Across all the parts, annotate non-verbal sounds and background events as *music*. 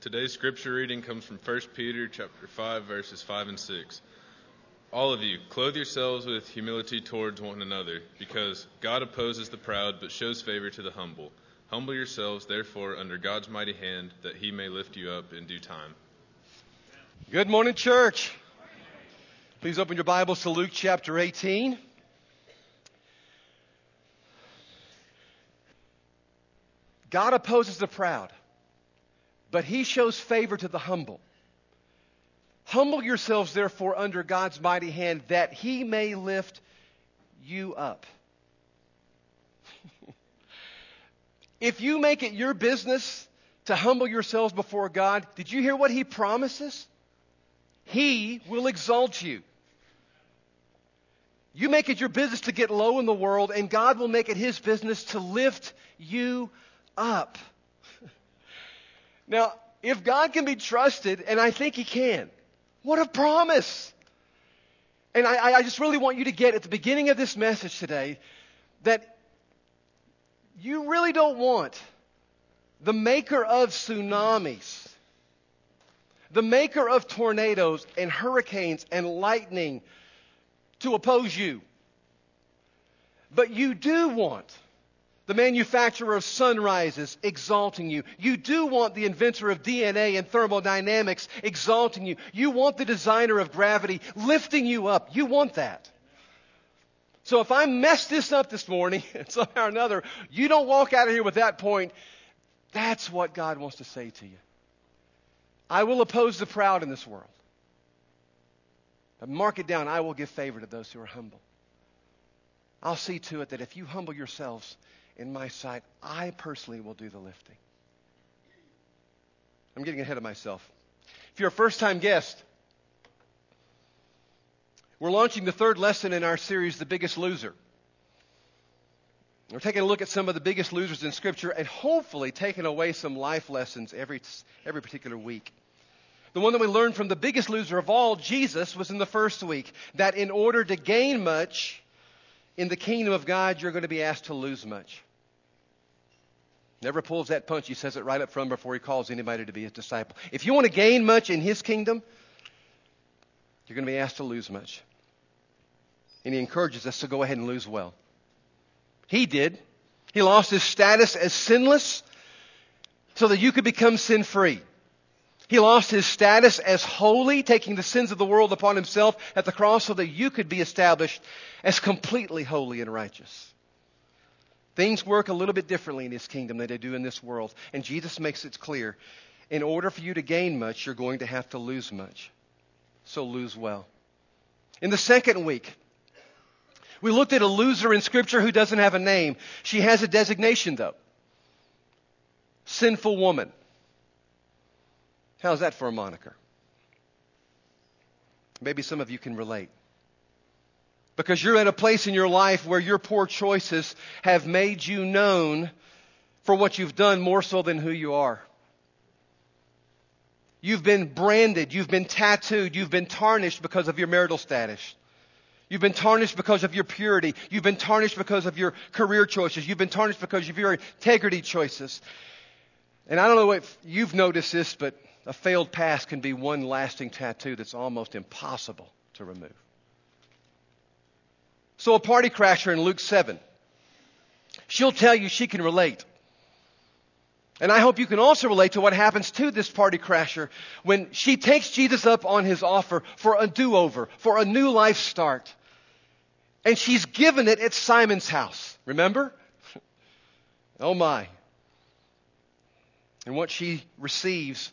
Today's scripture reading comes from 1 Peter chapter 5 verses 5 and 6. All of you, clothe yourselves with humility towards one another, because God opposes the proud but shows favor to the humble. Humble yourselves, therefore, under God's mighty hand, that he may lift you up in due time. Good morning, church. Please open your Bibles to Luke chapter 18. God opposes the proud, but he shows favor to the humble. Humble yourselves, therefore, under God's mighty hand, that he may lift you up. *laughs* if you make it your business to humble yourselves before God, did you hear what he promises? He will exalt you. You make it your business to get low in the world, and God will make it his business to lift you up. Now, if God can be trusted, and I think he can, what a promise! And I, I, just really want you to get at the beginning of this message today that you really don't want the maker of tsunamis, the maker of tornadoes and hurricanes and lightning to oppose you. But you do want the manufacturer of sunrises exalting you. You do want the inventor of DNA and thermodynamics exalting you. You want the designer of gravity lifting you up. You want that. So if I mess this up this morning, *laughs* somehow or another, you don't walk out of here with that point. That's what God wants to say to you. I will oppose the proud in this world. But mark it down, I will give favor to those who are humble. I'll see to it that if you humble yourselves, in my sight, I personally will do the lifting. I'm getting ahead of myself. If you're a first time guest, we're launching the third lesson in our series, The Biggest Loser. We're taking a look at some of the biggest losers in Scripture and hopefully taking away some life lessons every, every particular week. The one that we learned from the biggest loser of all, Jesus, was in the first week that in order to gain much in the kingdom of God, you're going to be asked to lose much. Never pulls that punch. He says it right up front before he calls anybody to be his disciple. If you want to gain much in his kingdom, you're going to be asked to lose much. And he encourages us to go ahead and lose well. He did. He lost his status as sinless so that you could become sin free. He lost his status as holy, taking the sins of the world upon himself at the cross so that you could be established as completely holy and righteous. Things work a little bit differently in his kingdom than they do in this world. And Jesus makes it clear in order for you to gain much, you're going to have to lose much. So lose well. In the second week, we looked at a loser in Scripture who doesn't have a name. She has a designation, though sinful woman. How's that for a moniker? Maybe some of you can relate. Because you're in a place in your life where your poor choices have made you known for what you've done more so than who you are. You've been branded, you've been tattooed, you've been tarnished because of your marital status. You've been tarnished because of your purity. You've been tarnished because of your career choices. You've been tarnished because of your integrity choices. And I don't know if you've noticed this, but a failed past can be one lasting tattoo that's almost impossible to remove. So, a party crasher in Luke 7, she'll tell you she can relate. And I hope you can also relate to what happens to this party crasher when she takes Jesus up on his offer for a do over, for a new life start. And she's given it at Simon's house. Remember? *laughs* oh my. And what she receives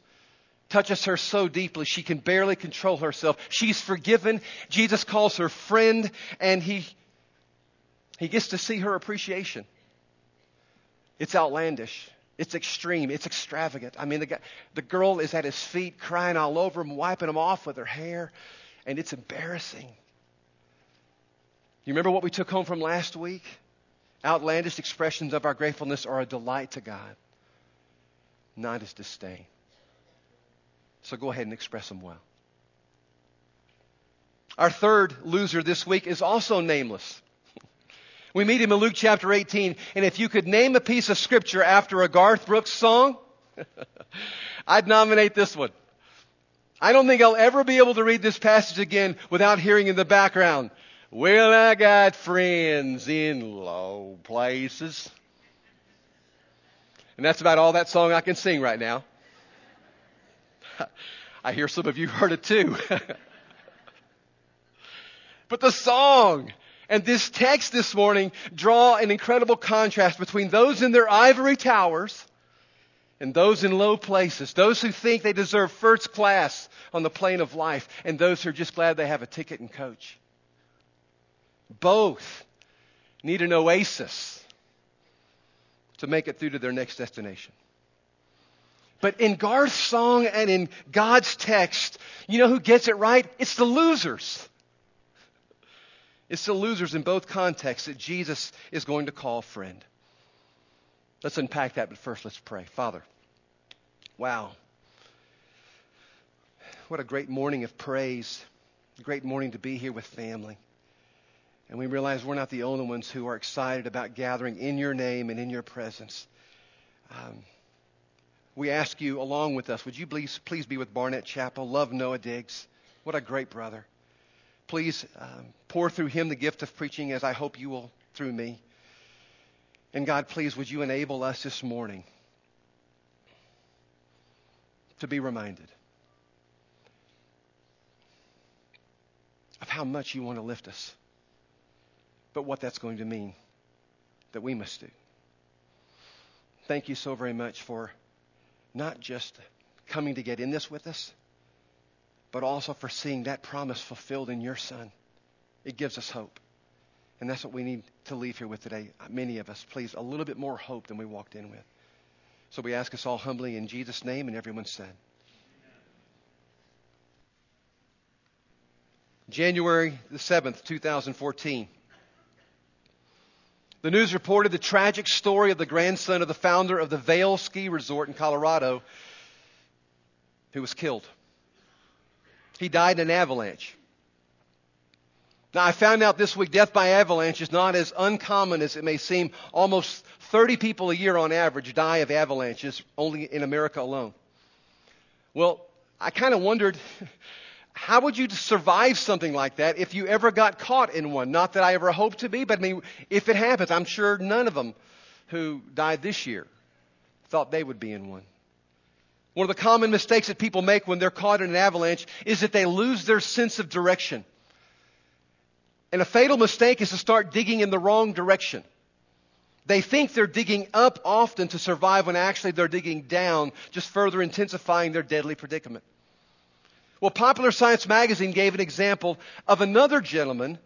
touches her so deeply she can barely control herself. She's forgiven. Jesus calls her friend and he, he gets to see her appreciation. It's outlandish. It's extreme. It's extravagant. I mean, the, guy, the girl is at his feet crying all over him, wiping him off with her hair, and it's embarrassing. You remember what we took home from last week? Outlandish expressions of our gratefulness are a delight to God, not his disdain. So go ahead and express them well. Our third loser this week is also nameless. We meet him in Luke chapter 18, and if you could name a piece of scripture after a Garth Brooks song, *laughs* I'd nominate this one. I don't think I'll ever be able to read this passage again without hearing in the background, Well, I got friends in low places. And that's about all that song I can sing right now. *laughs* I hear some of you heard it too. *laughs* but the song and this text this morning draw an incredible contrast between those in their ivory towers and those in low places, those who think they deserve first class on the plane of life, and those who are just glad they have a ticket and coach. Both need an oasis to make it through to their next destination. But in Garth's song and in God's text, you know who gets it right? It's the losers. It's the losers in both contexts that Jesus is going to call friend. Let's unpack that, but first let's pray. Father, wow. What a great morning of praise. Great morning to be here with family. And we realize we're not the only ones who are excited about gathering in your name and in your presence. Um, we ask you along with us, would you please, please be with Barnett Chapel? Love Noah Diggs. What a great brother. Please um, pour through him the gift of preaching as I hope you will through me. And God, please, would you enable us this morning to be reminded of how much you want to lift us, but what that's going to mean that we must do. Thank you so very much for not just coming to get in this with us, but also for seeing that promise fulfilled in your Son. It gives us hope. And that's what we need to leave here with today. Many of us, please, a little bit more hope than we walked in with. So we ask us all humbly in Jesus' name, and everyone said. January the 7th, 2014. The news reported the tragic story of the grandson of the founder of the Vail Ski Resort in Colorado who was killed. He died in an avalanche. Now, I found out this week death by avalanche is not as uncommon as it may seem. Almost 30 people a year on average die of avalanches, only in America alone. Well, I kind of wondered *laughs* how would you survive something like that if you ever got caught in one? Not that I ever hope to be, but I mean, if it happens, I'm sure none of them who died this year thought they would be in one. One of the common mistakes that people make when they're caught in an avalanche is that they lose their sense of direction. And a fatal mistake is to start digging in the wrong direction. They think they're digging up often to survive when actually they're digging down, just further intensifying their deadly predicament. Well, Popular Science magazine gave an example of another gentleman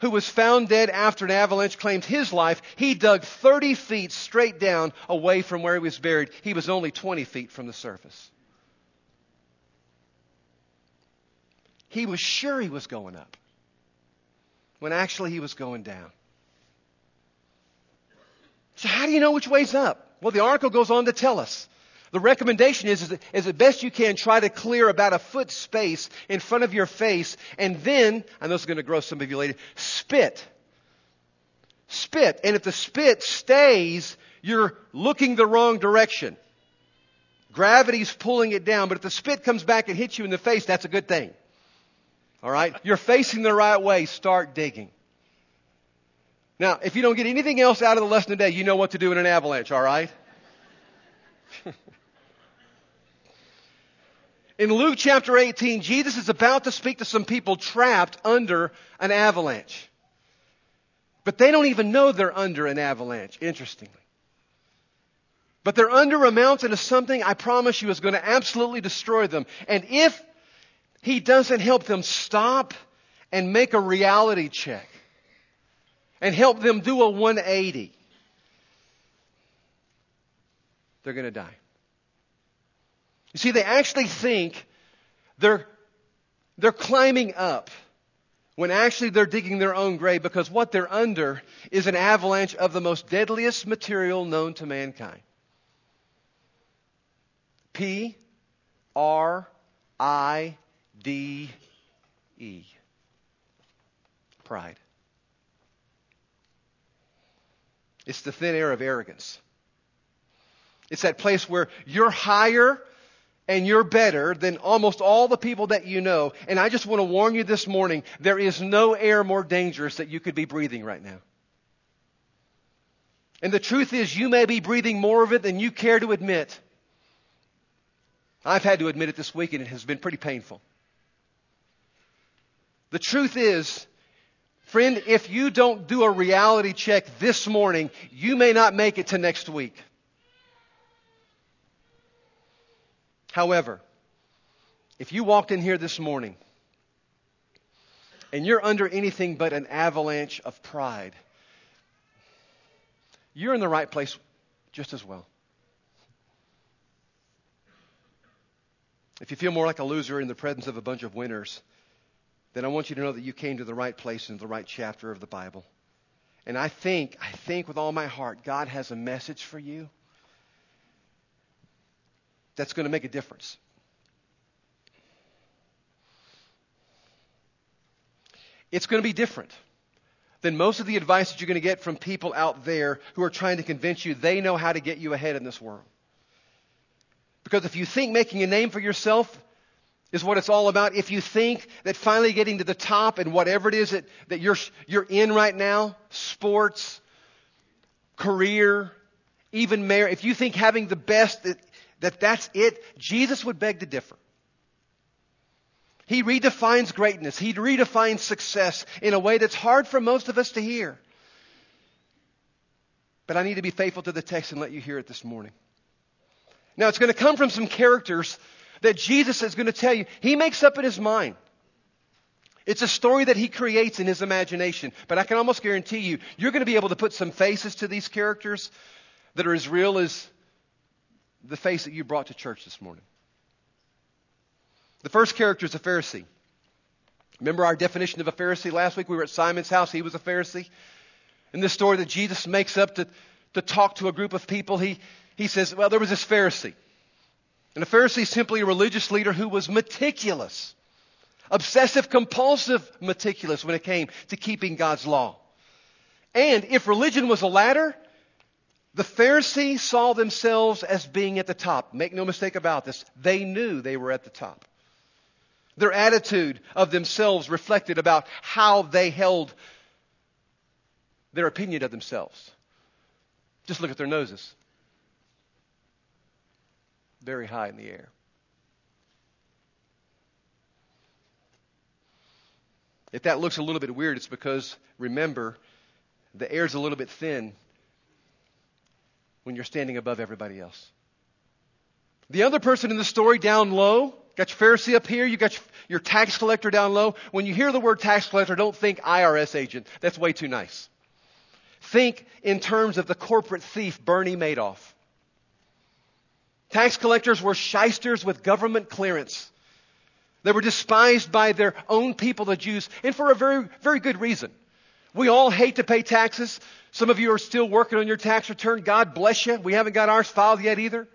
who was found dead after an avalanche claimed his life. He dug 30 feet straight down away from where he was buried. He was only 20 feet from the surface. He was sure he was going up when actually he was going down. So, how do you know which way's up? Well, the article goes on to tell us. The recommendation is, is, as best you can, try to clear about a foot space in front of your face, and then, I know it's going to gross some of you later, spit. Spit. And if the spit stays, you're looking the wrong direction. Gravity's pulling it down, but if the spit comes back and hits you in the face, that's a good thing. All right? You're facing the right way. Start digging. Now, if you don't get anything else out of the lesson today, you know what to do in an avalanche, all right? *laughs* In Luke chapter 18, Jesus is about to speak to some people trapped under an avalanche. But they don't even know they're under an avalanche, interestingly. But they're under a mountain of something I promise you is going to absolutely destroy them. And if he doesn't help them stop and make a reality check and help them do a 180, they're going to die. You see, they actually think they're, they're climbing up when actually they're digging their own grave because what they're under is an avalanche of the most deadliest material known to mankind. P R I D E. Pride. It's the thin air of arrogance. It's that place where you're higher and you're better than almost all the people that you know. And I just want to warn you this morning there is no air more dangerous that you could be breathing right now. And the truth is, you may be breathing more of it than you care to admit. I've had to admit it this week, and it has been pretty painful. The truth is, friend, if you don't do a reality check this morning, you may not make it to next week. However, if you walked in here this morning and you're under anything but an avalanche of pride, you're in the right place just as well. If you feel more like a loser in the presence of a bunch of winners, then I want you to know that you came to the right place in the right chapter of the Bible. And I think, I think with all my heart, God has a message for you that's going to make a difference. It's going to be different than most of the advice that you're going to get from people out there who are trying to convince you they know how to get you ahead in this world. Because if you think making a name for yourself is what it's all about, if you think that finally getting to the top and whatever it is that, that you're, you're in right now, sports, career, even marriage, if you think having the best, that, that that's it, Jesus would beg to differ. He redefines greatness. He redefines success in a way that's hard for most of us to hear. But I need to be faithful to the text and let you hear it this morning. Now, it's going to come from some characters that Jesus is going to tell you. He makes up in his mind. It's a story that he creates in his imagination. But I can almost guarantee you, you're going to be able to put some faces to these characters that are as real as the face that you brought to church this morning. The first character is a Pharisee. Remember our definition of a Pharisee last week? We were at Simon's house. He was a Pharisee. In this story that Jesus makes up to, to talk to a group of people, he, he says, Well, there was this Pharisee. And a Pharisee is simply a religious leader who was meticulous, obsessive compulsive meticulous when it came to keeping God's law. And if religion was a ladder, the Pharisees saw themselves as being at the top. Make no mistake about this. They knew they were at the top. Their attitude of themselves reflected about how they held their opinion of themselves. Just look at their noses. Very high in the air. If that looks a little bit weird, it's because, remember, the air's a little bit thin when you're standing above everybody else. The other person in the story down low Got your Pharisee up here, you got your, tax collector down low. When you hear the word tax collector, don't think IRS agent. That's way too nice. Think in terms of the corporate thief Bernie Madoff. Tax collectors were shysters with government clearance. They were despised by their own people, the Jews, and for a very, very good reason. We all hate to pay taxes. Some of you are still working on your tax return. God bless you. We haven't got ours filed yet either.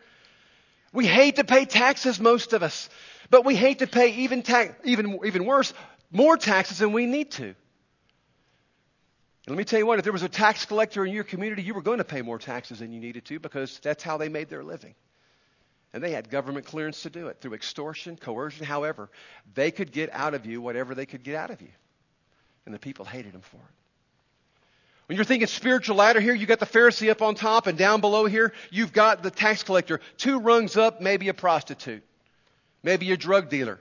We hate to pay taxes, most of us. But we hate to pay even, even, even worse, more taxes than we need to. And let me tell you what, if there was a tax collector in your community, you were going to pay more taxes than you needed to because that's how they made their living. And they had government clearance to do it through extortion, coercion, however. They could get out of you whatever they could get out of you. And the people hated them for it. When you're thinking spiritual ladder here, you got the Pharisee up on top, and down below here, you've got the tax collector. Two rungs up, maybe a prostitute. Maybe a drug dealer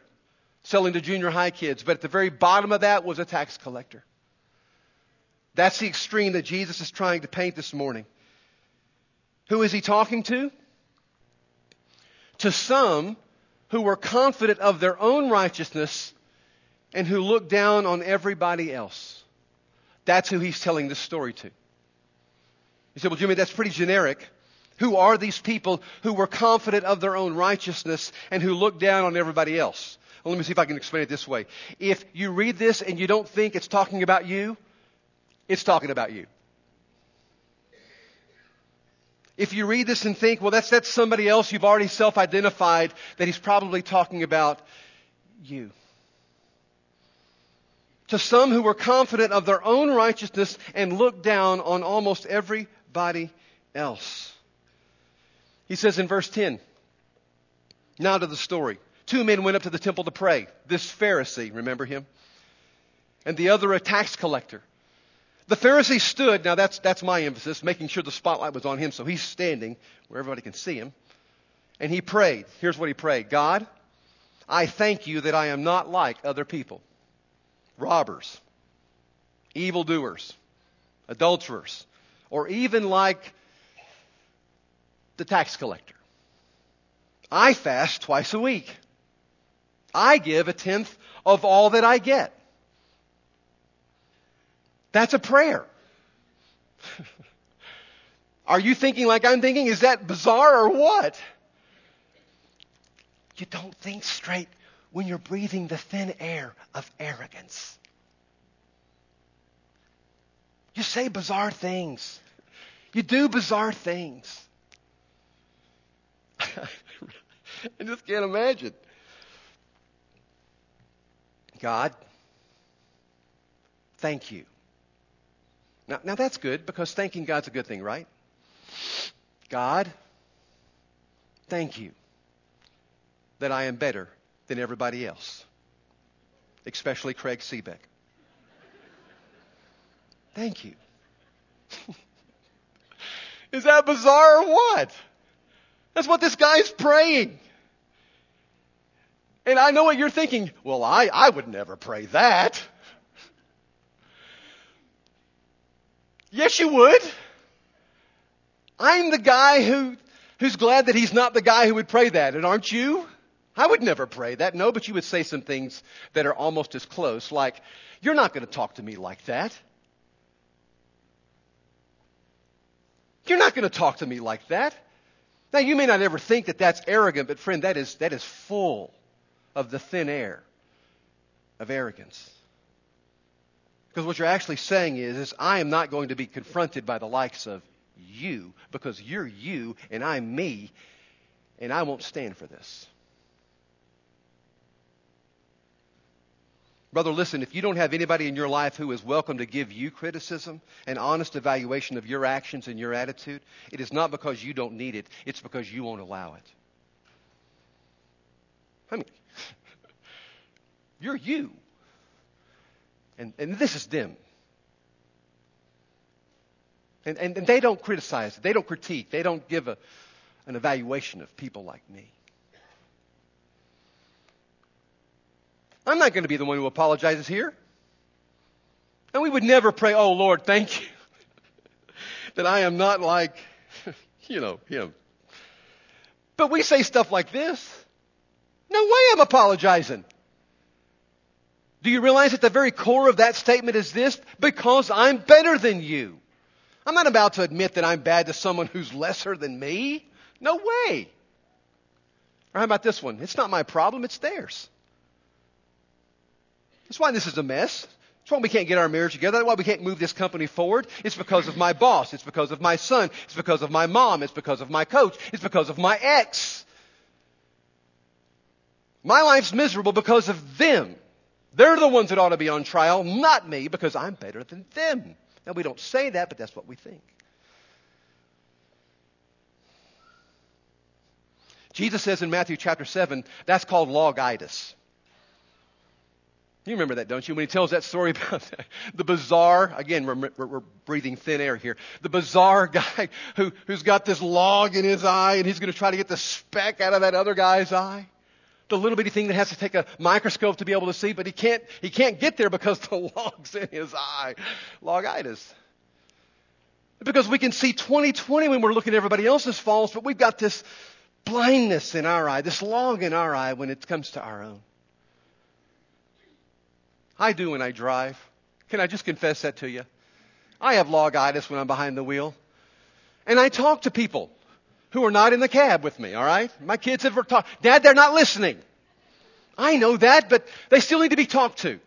selling to junior high kids, but at the very bottom of that was a tax collector. That's the extreme that Jesus is trying to paint this morning. Who is he talking to? To some who were confident of their own righteousness and who looked down on everybody else. That's who he's telling this story to. You say, well, Jimmy, that's pretty generic. Who are these people who were confident of their own righteousness and who look down on everybody else? Well, let me see if I can explain it this way. If you read this and you don't think it's talking about you, it's talking about you. If you read this and think, well, that's, that's somebody else, you've already self identified that he's probably talking about you. To some who were confident of their own righteousness and looked down on almost everybody else. He says in verse 10, now to the story. Two men went up to the temple to pray. This Pharisee, remember him? And the other a tax collector. The Pharisee stood, now that's, that's my emphasis, making sure the spotlight was on him, so he's standing where everybody can see him. And he prayed. Here's what he prayed God, I thank you that I am not like other people robbers, evildoers, adulterers, or even like the tax collector. I fast twice a week. I give a tenth of all that I get. That's a prayer. *laughs* Are you thinking like I'm thinking? Is that bizarre or what? You don't think straight when you're breathing the thin air of arrogance. You say bizarre things. You do bizarre things. *laughs* I just can't imagine. God, thank you. Now, now that's good because thanking God's a good thing, right? God, thank you that I am better than everybody else, especially Craig Seebeck. Thank you. *laughs* Is that bizarre or what? That's what this guy's praying. And I know what you're thinking. Well, I, I would never pray that. Yes, you would. I'm the guy who, who's glad that he's not the guy who would pray that, and aren't you? I would never pray that. No, but you would say some things that are almost as close, like, You're not going to talk to me like that. You're not going to talk to me like that. Now, you may not ever think that that's arrogant, but friend, that is, that is full of the thin air of arrogance. Because what you're actually saying is, is, I am not going to be confronted by the likes of you because you're you and I'm me, and I won't stand for this. Brother, listen, if you don't have anybody in your life who is welcome to give you criticism, an honest evaluation of your actions and your attitude, it is not because you don't need it, it's because you won't allow it. I mean, you're you. And, and this is them. And, and, and they don't criticize, they don't critique, they don't give a, an evaluation of people like me. I'm not going to be the one who apologizes here. And we would never pray, oh Lord, thank you *laughs* that I am not like, *laughs* you know, him. But we say stuff like this. No way I'm apologizing. Do you realize that the very core of that statement is this? Because I'm better than you. I'm not about to admit that I'm bad to someone who's lesser than me. No way. Or how about this one? It's not my problem, it's theirs. That's why this is a mess. That's why we can't get our marriage together. That's why we can't move this company forward. It's because of my boss. It's because of my son. It's because of my mom. It's because of my coach. It's because of my ex. My life's miserable because of them. They're the ones that ought to be on trial, not me, because I'm better than them. Now, we don't say that, but that's what we think. Jesus says in Matthew chapter 7, that's called logitis. You remember that, don't you? When he tells that story *laughs* about the bizarre, again, we're, we're, breathing thin air here. The bizarre *laughs* guy who, who's got this log in his eye and he's going to try to get the speck out of that other guy's eye. The little bitty thing that has to take a microscope to be able to see, but he can't, he can't get there because *laughs* the log's in his eye. Logitis. Because we can see 2020 when we're looking at everybody else's faults, but we've got this blindness in our eye, this log in our eye when it comes to our own. I do when I drive. Can I just confess that to you? I have logitis when I'm behind the wheel. And I talk to people who are not in the cab with me, all right? My kids have talked. Dad, they're not listening. I know that, but they still need to be talked to.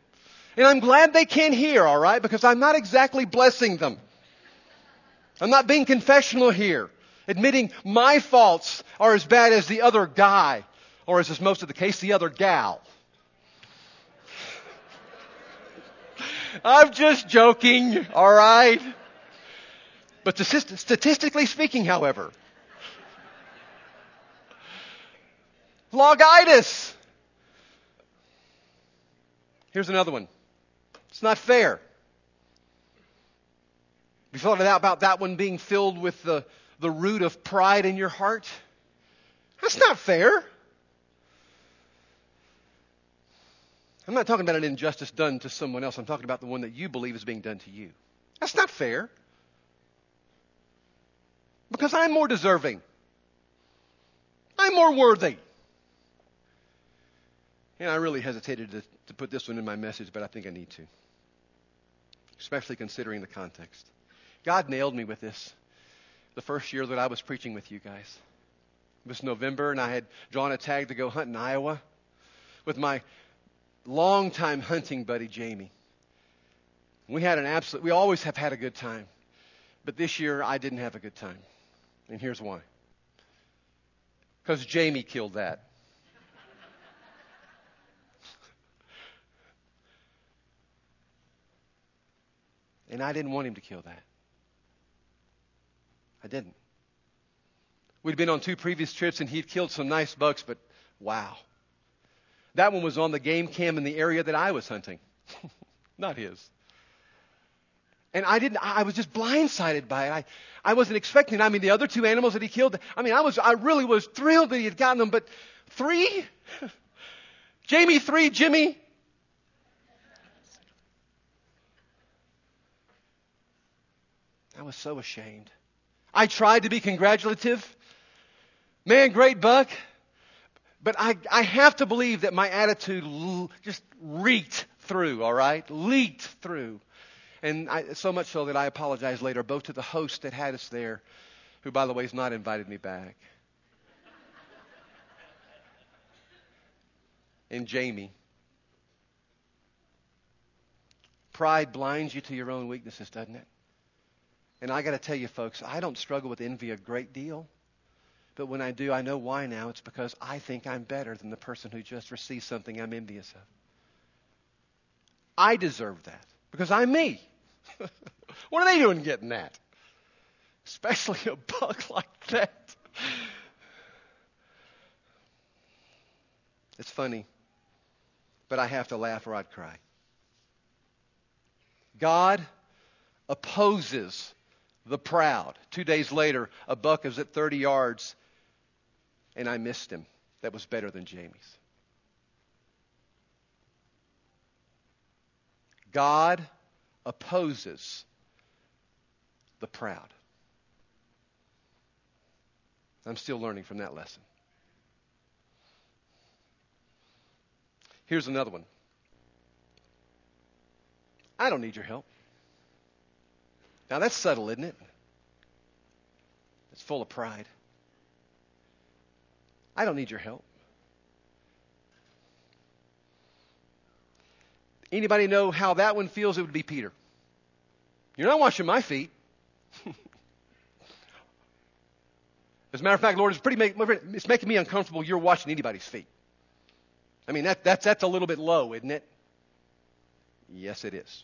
And I'm glad they can't hear, all right? Because I'm not exactly blessing them. I'm not being confessional here, admitting my faults are as bad as the other guy, or as is most of the case, the other gal. I'm just joking, all right? But statistically speaking, however, Logitis. Here's another one. It's not fair. You thought about that one being filled with the, the root of pride in your heart? That's not fair. I'm not talking about an injustice done to someone else. I'm talking about the one that you believe is being done to you. That's not fair. Because I'm more deserving. I'm more worthy. And I really hesitated to, to put this one in my message, but I think I need to. Especially considering the context. God nailed me with this the first year that I was preaching with you guys. It was November, and I had drawn a tag to go hunt in Iowa with my longtime hunting buddy, Jamie. We had an absolute, we always have had a good time. But this year, I didn't have a good time. And here's why. Because Jamie killed that. *laughs* and I didn't want him to kill that. I didn't. We'd been on two previous trips and he'd killed some nice bucks, but wow. That one was on the game cam in the area that I was hunting, *laughs* not his. And I didn't, I was just blindsided by it. I, I wasn't expecting. I mean, the other two animals that he killed, I mean, I was, I really was thrilled that he had gotten them, but three? *laughs* Jamie, three, Jimmy? I was so ashamed. I tried to be congratulative. Man, great buck. But I, I have to believe that my attitude l- just reeked through, all right? Leaked through. And I, so much so that I apologize later, both to the host that had us there, who, by the way, has not invited me back, and Jamie. Pride blinds you to your own weaknesses, doesn't it? And I got to tell you, folks, I don't struggle with envy a great deal. But when I do, I know why now. It's because I think I'm better than the person who just received something I'm envious of. I deserve that because I'm me. *laughs* what are they doing getting that? Especially a buck *laughs* like that. It's funny, but I have to laugh or I'd cry. God opposes the proud. Two days later, a buck is at 30 yards, and I missed him. That was better than Jamie's. God opposes the proud. I'm still learning from that lesson. Here's another one. I don't need your help. Now that's subtle, isn't it? It's full of pride. I don't need your help. Anybody know how that one feels? It would be Peter. You're not washing my feet. *laughs* As a matter of fact, Lord, it's pretty make, it's making me uncomfortable. You're washing anybody's feet. I mean, that, that's that's a little bit low, isn't it? Yes, it is.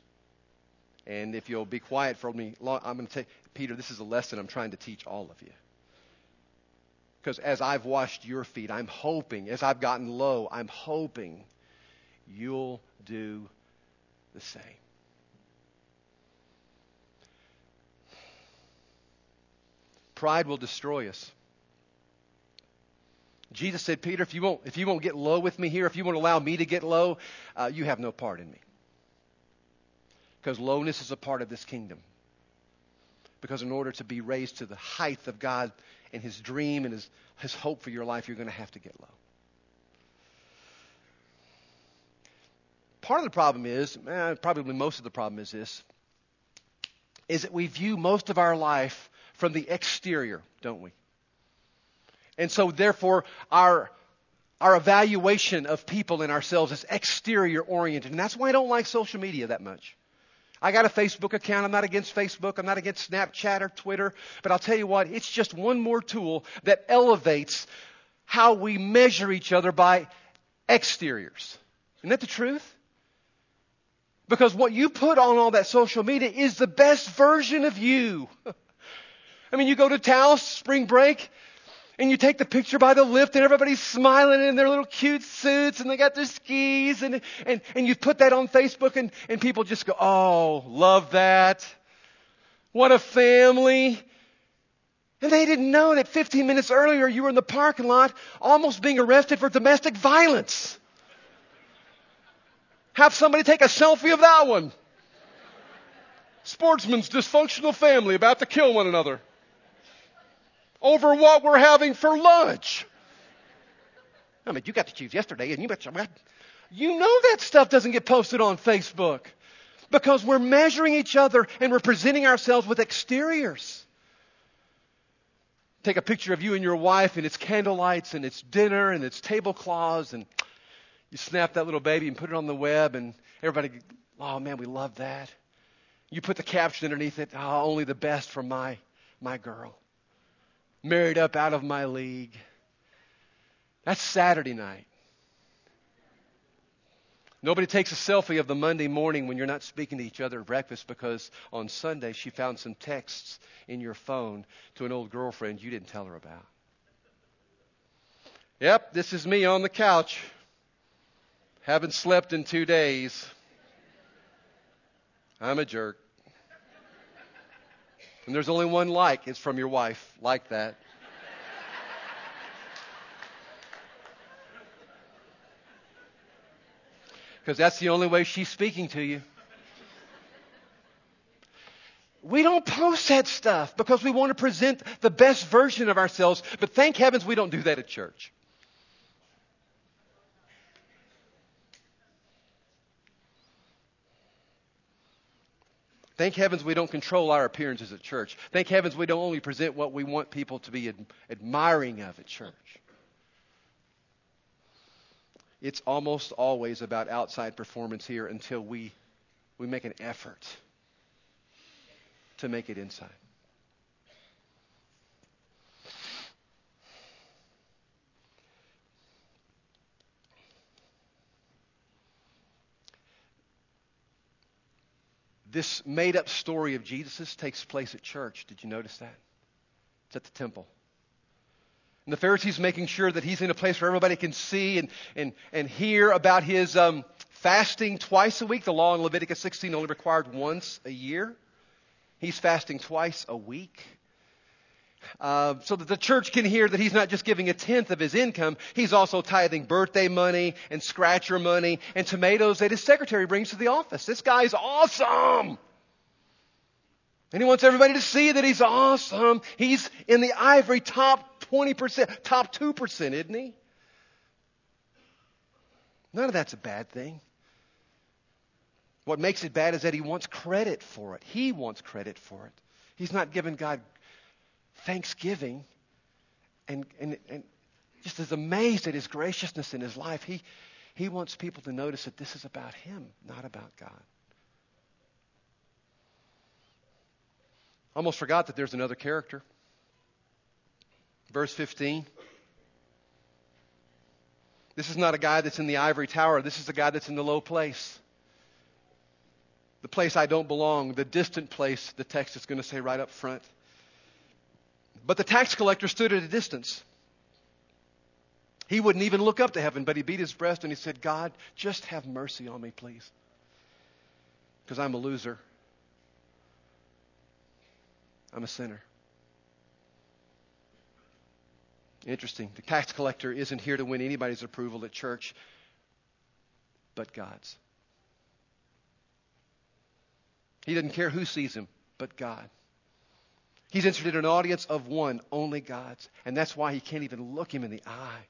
And if you'll be quiet for me, I'm going to take Peter. This is a lesson I'm trying to teach all of you. Because as I've washed your feet, I'm hoping, as I've gotten low, I'm hoping you'll do the same. Pride will destroy us. Jesus said, Peter, if you won't, if you won't get low with me here, if you won't allow me to get low, uh, you have no part in me. Because lowness is a part of this kingdom. Because in order to be raised to the height of God and His dream and His, his hope for your life, you're going to have to get low. Part of the problem is, eh, probably most of the problem is this, is that we view most of our life from the exterior, don't we? And so, therefore, our our evaluation of people and ourselves is exterior oriented. And that's why I don't like social media that much. I got a Facebook account. I'm not against Facebook. I'm not against Snapchat or Twitter. But I'll tell you what, it's just one more tool that elevates how we measure each other by exteriors. Isn't that the truth? Because what you put on all that social media is the best version of you. *laughs* I mean, you go to Taos, spring break, And you take the picture by the lift and everybody's smiling in their little cute suits and they got their skis and, and, and you put that on Facebook and, and people just go, oh, love that. What a family. And they didn't know that 15 minutes earlier you were in the parking lot almost being arrested for domestic violence. Have somebody take a selfie of that one. Sportsman's dysfunctional family about to kill one another over what we're having for lunch. I mean, you got to choose yesterday, and you bet you know that stuff doesn't get posted on Facebook because we're measuring each other and we're presenting ourselves with exteriors. Take a picture of you and your wife, and it's candlelights, and it's dinner, and it's tablecloths, and you snap that little baby and put it on the web, and everybody, oh man, we love that. You put the caption underneath it, oh, only the best for my, my girl married up out of my league. That's Saturday night. Nobody takes a selfie of the Monday morning when you're not speaking to each other at breakfast because on Sunday she found some texts in your phone to an old girlfriend you didn't tell her about. Yep, this is me on the couch. Haven't slept in two days. I'm a jerk. And there's only one like. It's from your wife. Like that. *laughs* Because that's the only way she's speaking to you. We don't post that stuff because we want to present the best version of ourselves, but thank heavens we don't do that at church. Thank heavens we don't control our appearances at church. Thank heavens we don't only present what we want people to be ad- admiring of at church. It's almost always about outside performance here until we, we make an effort to make it inside. This made up story of Jesus takes place at church. Did you notice that? It's at the temple. And the Pharisees making sure that he's in a place where everybody can see and, and, and hear about his um, fasting twice a week. The law in Leviticus 16 only required once a year. He's fasting twice a week. Uh, so that the church can hear that he's not just giving a tenth of his income, he's also tithing birthday money and scratcher money and tomatoes that his secretary brings to the office. This guy's awesome! And he wants everybody to see that he's awesome. He's in the ivory top 20%, top 2%, isn't he? None of that's a bad thing. What makes it bad is that he wants credit for it. He wants credit for it. He's not giving God thanksgiving and, and, and just as amazed at his graciousness in his life, he, he wants people to notice that this is about him, not about God. Almost forgot that there's another character. Verse 15. This is not a guy that's in the ivory tower. This is a guy that's in the low place. The place I don't belong, the distant place, the text is going to say right up front. But the tax collector stood at a distance. He wouldn't even look up to heaven, but he beat his breast and he said, God, just have mercy on me, please. Because I'm a loser. I'm a sinner. Interesting. The tax collector isn't here to win anybody's approval at church, but God's. He doesn't care who sees him, but God. He's interested in an audience of one, only God's. And that's why he can't even look him in the eye.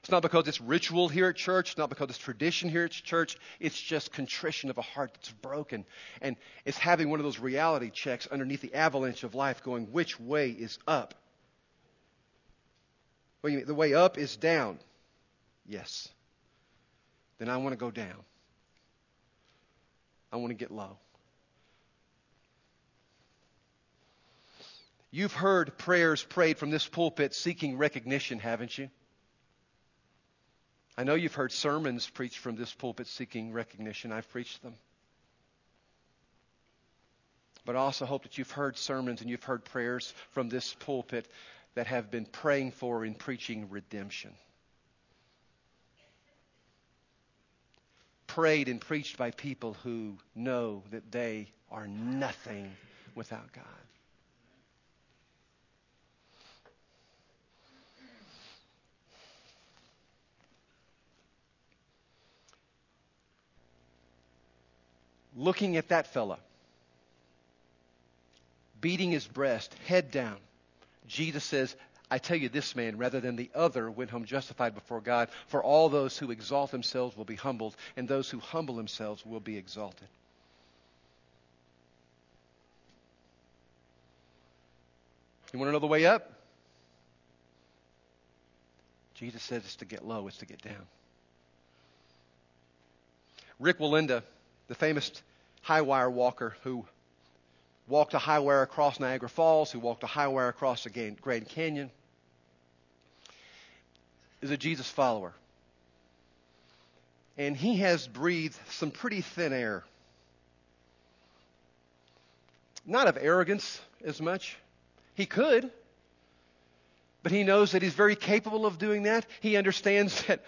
It's not because it's ritual here at church. It's not because it's tradition here at church. It's just contrition of a heart that's broken. And it's having one of those reality checks underneath the avalanche of life going, which way is up? What do you mean? The way up is down. Yes. Then I want to go down. I want to get low. You've heard prayers prayed from this pulpit seeking recognition, haven't you? I know you've heard sermons preached from this pulpit seeking recognition. I've preached them. But I also hope that you've heard sermons and you've heard prayers from this pulpit that have been praying for and preaching redemption. Prayed and preached by people who know that they are nothing without God. Looking at that fella, beating his breast, head down, Jesus says, I tell you, this man, rather than the other, went home justified before God. For all those who exalt themselves will be humbled, and those who humble themselves will be exalted. You want to know the way up? Jesus says it's to get low, it's to get down. Rick Wallenda, the famous high wire walker who walked a high wire across Niagara Falls, who walked a high wire across the Grand Canyon, is a Jesus follower. And he has breathed some pretty thin air. Not of arrogance as much. He could. But he knows that he's very capable of doing that. He understands *laughs* that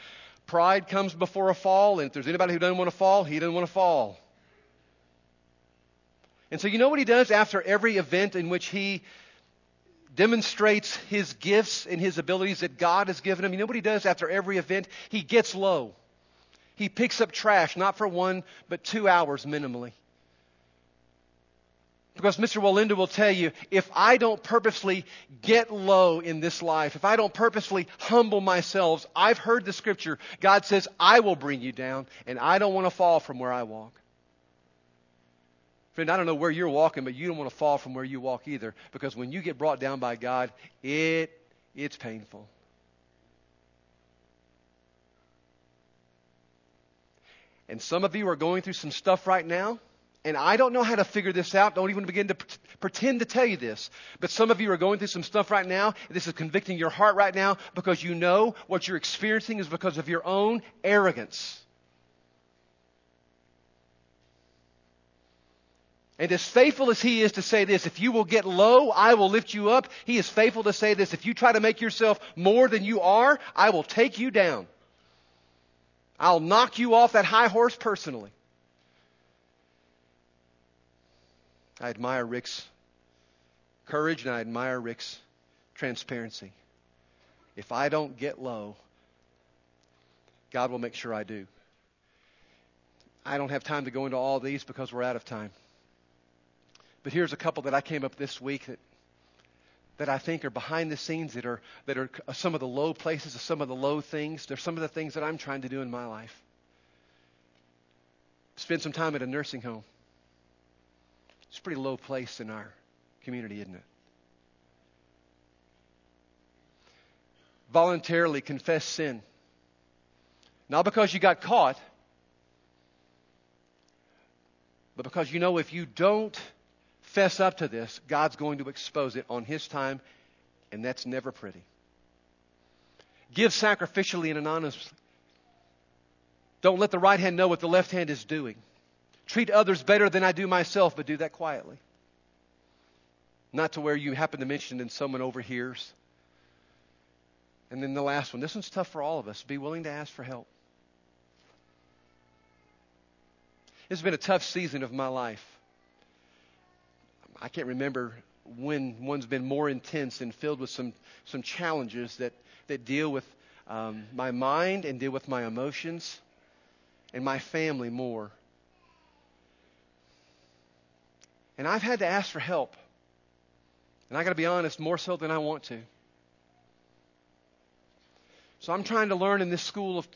pride comes before a fall, and if there's anybody who doesn't want to fall, he doesn't want to fall. And so, you know what he does after every event in which he demonstrates his gifts and his abilities that God has given him? You know what he does after every event? He gets low. He picks up trash, not for one, but two hours minimally. Because Mr. Wallenda will tell you if I don't purposely get low in this life, if I don't purposely humble myself, I've heard the scripture. God says, I will bring you down, and I don't want to fall from where I walk. Friend, I don't know where you're walking, but you don't want to fall from where you walk either. Because when you get brought down by God, it it's painful. And some of you are going through some stuff right now, and I don't know how to figure this out. Don't even begin to pretend to tell you this. But some of you are going through some stuff right now. This is convicting your heart right now because you know what you're experiencing is because of your own arrogance. And as faithful as he is to say this, if you will get low, I will lift you up. He is faithful to say this. If you try to make yourself more than you are, I will take you down. I'll knock you off that high horse personally. I admire Rick's courage and I admire Rick's transparency. If I don't get low, God will make sure I do. I don't have time to go into all these because we're out of time. But here's a couple that I came up this week that that I think are behind the scenes that are that are some of the low places, some of the low things. They're some of the things that I'm trying to do in my life. Spend some time at a nursing home. It's pretty low place in our community, isn't it? Voluntarily confess sin. Not because you got caught, but because you know if you don't fess up to this, God's going to expose it on His time, and that's never pretty. Give sacrificially and anonymously. Don't let the right hand know what the left hand is doing. Treat others better than I do myself, but do that quietly. Not to where you happen to mention and someone overhears. And then the last one. This one's tough for all of us. Be willing to ask for help. It's been a tough season of my life. I can't remember when one's been more intense and filled with some, some challenges that, that deal with um, my mind and deal with my emotions and my family more. And I've had to ask for help. And I got to be honest, more so than I want to. So I'm trying to learn in this school of,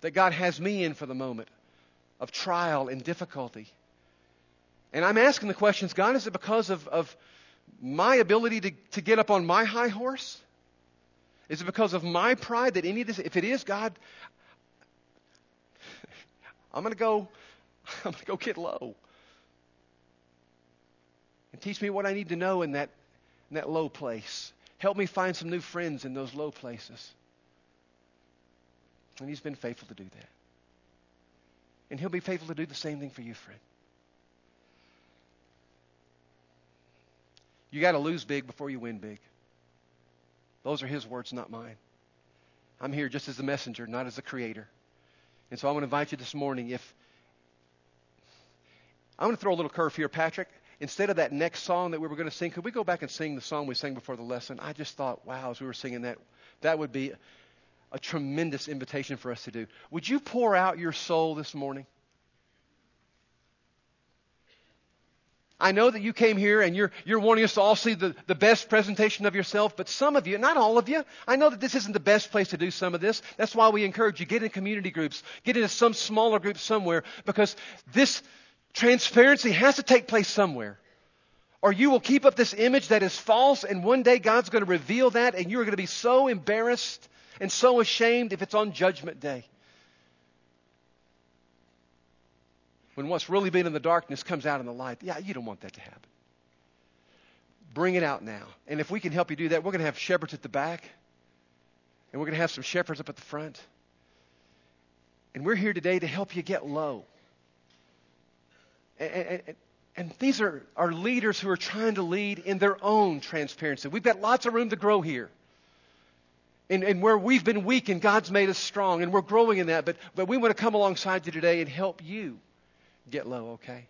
that God has me in for the moment of trial and difficulty. And I'm asking the questions God, is it because of, of my ability to, to get up on my high horse? Is it because of my pride that any of this? If it is, God, *laughs* I'm going to go. *laughs* I'm going to go get low and teach me what I need to know in that in that low place. Help me find some new friends in those low places. And He's been faithful to do that, and He'll be faithful to do the same thing for you, friend. You got to lose big before you win big. Those are his words, not mine. I'm here just as the messenger, not as the creator. And so I want to invite you this morning if I want to throw a little curve here, Patrick. Instead of that next song that we were going to sing, could we go back and sing the song we sang before the lesson? I just thought, wow, as we were singing that, that would be a tremendous invitation for us to do. Would you pour out your soul this morning? I know that you came here and you're, you're wanting us to all see the, the best presentation of yourself, but some of you, not all of you, I know that this isn't the best place to do some of this. That's why we encourage you, get in community groups, get into some smaller group somewhere, because this transparency has to take place somewhere. Or you will keep up this image that is false, and one day God's going to reveal that, and you are going to be so embarrassed and so ashamed if it's on Judgment Day. When what's really been in the darkness comes out in the light. Yeah, you don't want that to happen. Bring it out now. And if we can help you do that, we're going to have shepherds at the back, and we're going to have some shepherds up at the front. And we're here today to help you get low. And, and, these are, are leaders who are trying to lead in their own transparency. We've got lots of room to grow here and, and where we've been weak and God's made us strong, and we're growing in that. But, but we want to come alongside you today and help you get low, okay?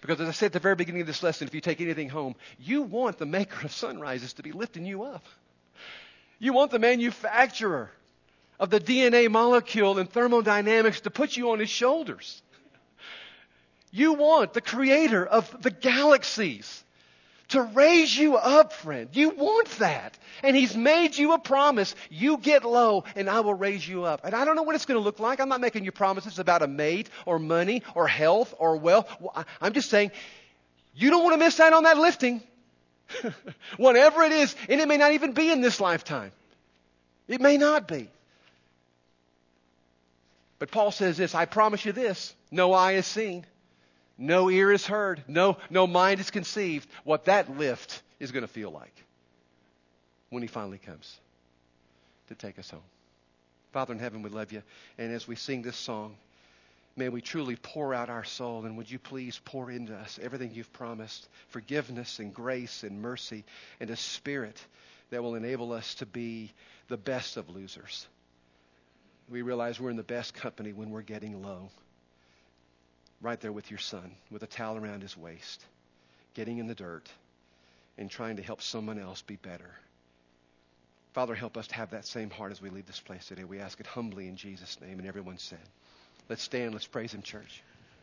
Because as I said at the very beginning of this lesson, if you take anything home, you want the maker of sunrises to be lifting you up. You want the manufacturer of the DNA molecule and thermodynamics to put you on his shoulders. You want the creator of the galaxies to raise you up, friend. You want that. And He's made you a promise. You get low, and I will raise you up. And I don't know what it's going to look like. I'm not making you promises about a mate or money or health or wealth. I'm just saying, you don't want to miss out on that lifting. *laughs* Whatever it is, and it may not even be in this lifetime. It may not be. But Paul says this I promise you this no eye has seen, no ear is heard. No, no mind is conceived what that lift is going to feel like when he finally comes to take us home. Father in heaven, we love you. And as we sing this song, may we truly pour out our soul. And would you please pour into us everything you've promised forgiveness and grace and mercy and a spirit that will enable us to be the best of losers. We realize we're in the best company when we're getting low right there with your son with a towel around his waist, getting in the dirt and trying to help someone else be better. Father, help us to have that same heart as we leave this place today. We ask it humbly in Jesus' name. And everyone said, Let's stand, let's praise Him, church.